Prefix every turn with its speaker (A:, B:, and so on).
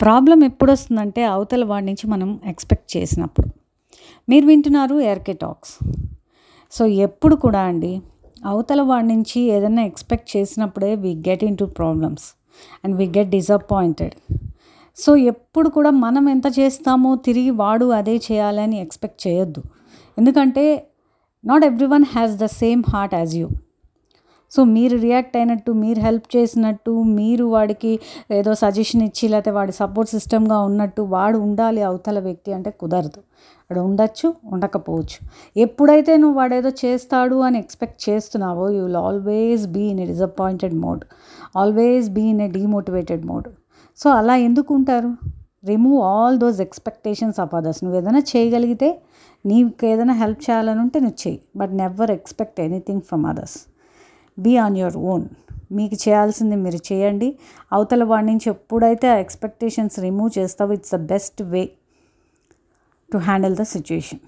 A: Problem ఎప్పుడు వస్తుందంటే అవతల వాడి నుంచి మనం ఎక్స్పెక్ట్ చేసినప్పుడు. మీరు వింటున్నారు ఎర్కే టాక్స్. సో ఎప్పుడు కూడా అండి అవతల వాడి నుంచి ఏదైనా ఎక్స్పెక్ట్ చేసినప్పుడే we get into problems and we get disappointed. So ఎప్పుడు కూడా మనం ఎంత చేస్తామో తిరిగి వాడు అదే చేయాలని ఎక్స్పెక్ట్ చేయొద్దు. ఎందుకంటే not everyone has the same heart as you. So మీరు రియాక్ట్ అయినట్టు మీరు హెల్ప్ చేసినట్టు మీరు వాడికి ఏదో సజెషన్ ఇచ్చి లేకపోతే వాడి సపోర్ట్ సిస్టమ్గా ఉన్నట్టు వాడు ఉండాలి అవతల వ్యక్తి అంటే కుదరదు. వాడు ఉండొచ్చు ఉండకపోవచ్చు. ఎప్పుడైతే నువ్వు వాడు ఏదో చేస్తాడు అని ఎక్స్పెక్ట్ చేస్తున్నావో you will always be in a disappointed mode. Always be in a demotivated mode. So అలా ఎందుకు ఉంటారు? Remove all those expectations of others. నువ్వు ఏదైనా చేయగలిగితే నీకు ఏదైనా హెల్ప్ చేయాలని ఉంటే నువ్వు చెయ్యి but never expect anything from others. Be on your own. మీకు చేయాల్సింది మీరు చేయండి. అవతల వాడి నుంచి ఎప్పుడైతే ఆ ఎక్స్పెక్టేషన్స్ రిమూవ్ చేస్తావో it's the best way to handle the situation.